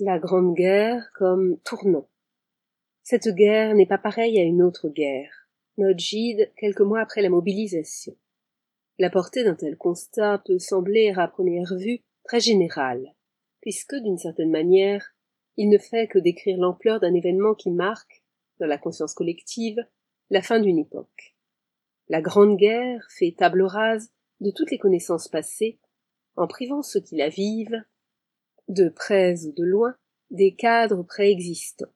La Grande Guerre comme tournant. Cette guerre n'est pas pareille à une autre guerre. Note Gide quelques mois après la mobilisation. La portée d'un tel constat peut sembler à première vue très générale, puisque d'une certaine manière, il ne fait que décrire l'ampleur d'un événement qui marque, dans la conscience collective, la fin d'une époque. La Grande Guerre fait table rase de toutes les connaissances passées, en privant ceux qui la vivent de près ou de loin, des cadres préexistants.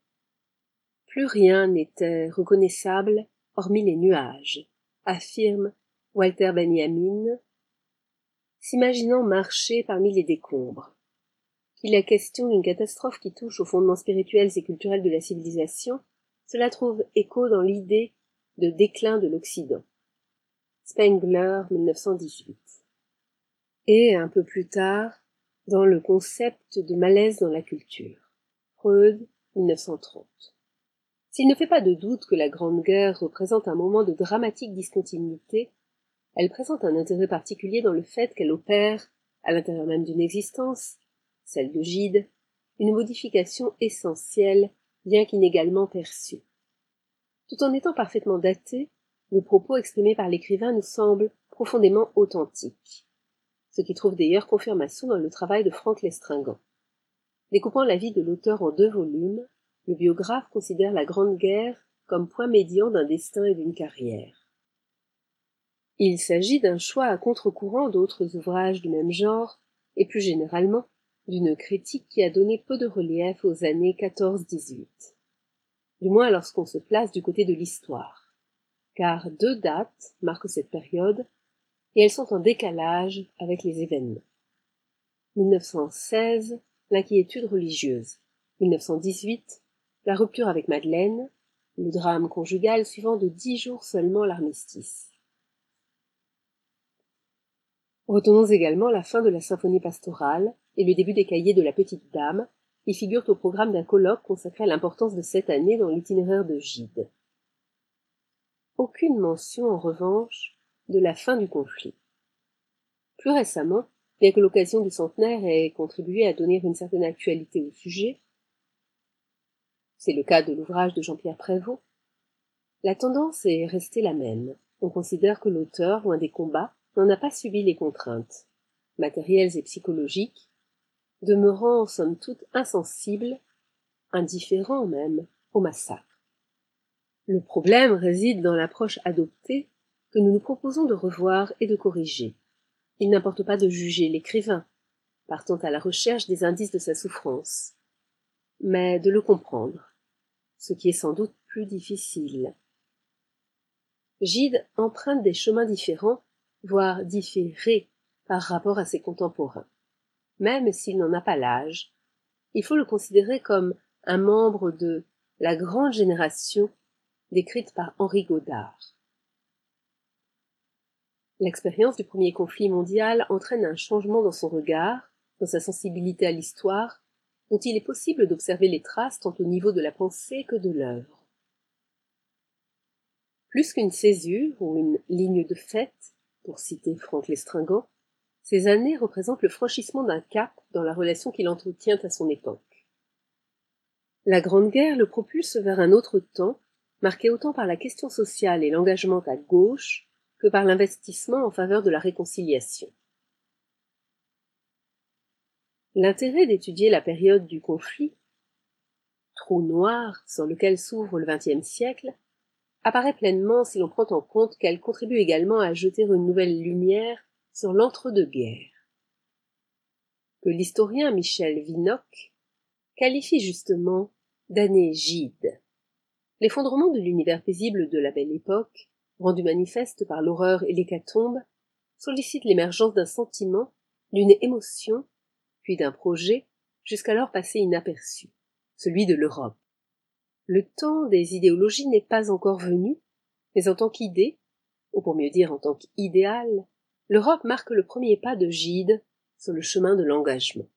Plus rien n'était reconnaissable hormis les nuages, affirme Walter Benjamin, s'imaginant marcher parmi les décombres. Qu'il est question d'une catastrophe qui touche aux fondements spirituels et culturels de la civilisation, cela trouve écho dans l'idée de déclin de l'Occident. Spengler, 1918. Et un peu plus tard, dans le concept de malaise dans la culture. Freud, 1930. S'il ne fait pas de doute que la Grande Guerre représente un moment de dramatique discontinuité, elle présente un intérêt particulier dans le fait qu'elle opère, à l'intérieur même d'une existence, celle de Gide, une modification essentielle, bien qu'inégalement perçue. Tout en étant parfaitement daté, le propos exprimé par l'écrivain nous semble profondément authentique ce qui trouve d'ailleurs confirmation dans le travail de Franck Lestringant. Découpant la vie de l'auteur en deux volumes, le biographe considère la Grande Guerre comme point médian d'un destin et d'une carrière. Il s'agit d'un choix à contre-courant d'autres ouvrages du même genre, et plus généralement, d'une critique qui a donné peu de relief aux années 14-18. Du moins lorsqu'on se place du côté de l'histoire. Car deux dates marquent cette période et elles sont en décalage avec les événements. 1916, l'inquiétude religieuse. 1918, la rupture avec Madeleine, le drame conjugal suivant de dix jours seulement l'armistice. Retenons également la fin de la symphonie pastorale et le début des cahiers de la petite dame, qui figurent au programme d'un colloque consacré à l'importance de cette année dans l'itinéraire de Gide. Aucune mention, en revanche, de la fin du conflit. Plus récemment, bien que l'occasion du centenaire ait contribué à donner une certaine actualité au sujet, c'est le cas de l'ouvrage de Jean-Pierre Prévost, la tendance est restée la même. On considère que l'auteur, loin des combats, n'en a pas subi les contraintes, matérielles et psychologiques, demeurant somme toute insensible, indifférent même, au massacre. Le problème réside dans l'approche adoptée que nous nous proposons de revoir et de corriger. Il n'importe pas de juger l'écrivain, partant à la recherche des indices de sa souffrance, mais de le comprendre, ce qui est sans doute plus difficile. Gide emprunte des chemins différents, voire différés par rapport à ses contemporains. Même s'il n'en a pas l'âge, il faut le considérer comme un membre de la grande génération décrite par Henri Godard. L'expérience du premier conflit mondial entraîne un changement dans son regard, dans sa sensibilité à l'histoire, dont il est possible d'observer les traces tant au niveau de la pensée que de l'œuvre. Plus qu'une césure ou une ligne de fait, pour citer Franck Lestringant, ces années représentent le franchissement d'un cap dans la relation qu'il entretient à son époque. La Grande Guerre le propulse vers un autre temps, marqué autant par la question sociale et l'engagement à gauche que par l'investissement en faveur de la réconciliation. L'intérêt d'étudier la période du conflit, trou noir sur lequel s'ouvre le XXe siècle, apparaît pleinement si l'on prend en compte qu'elle contribue également à jeter une nouvelle lumière sur l'entre-deux-guerres. Que l'historien Michel Vinocq qualifie justement d'année gide. L'effondrement de l'univers paisible de la belle époque rendu manifeste par l'horreur et l'hécatombe, sollicite l'émergence d'un sentiment, d'une émotion, puis d'un projet, jusqu'alors passé inaperçu, celui de l'Europe. Le temps des idéologies n'est pas encore venu, mais en tant qu'idée, ou pour mieux dire en tant qu'idéal, l'Europe marque le premier pas de Gide sur le chemin de l'engagement.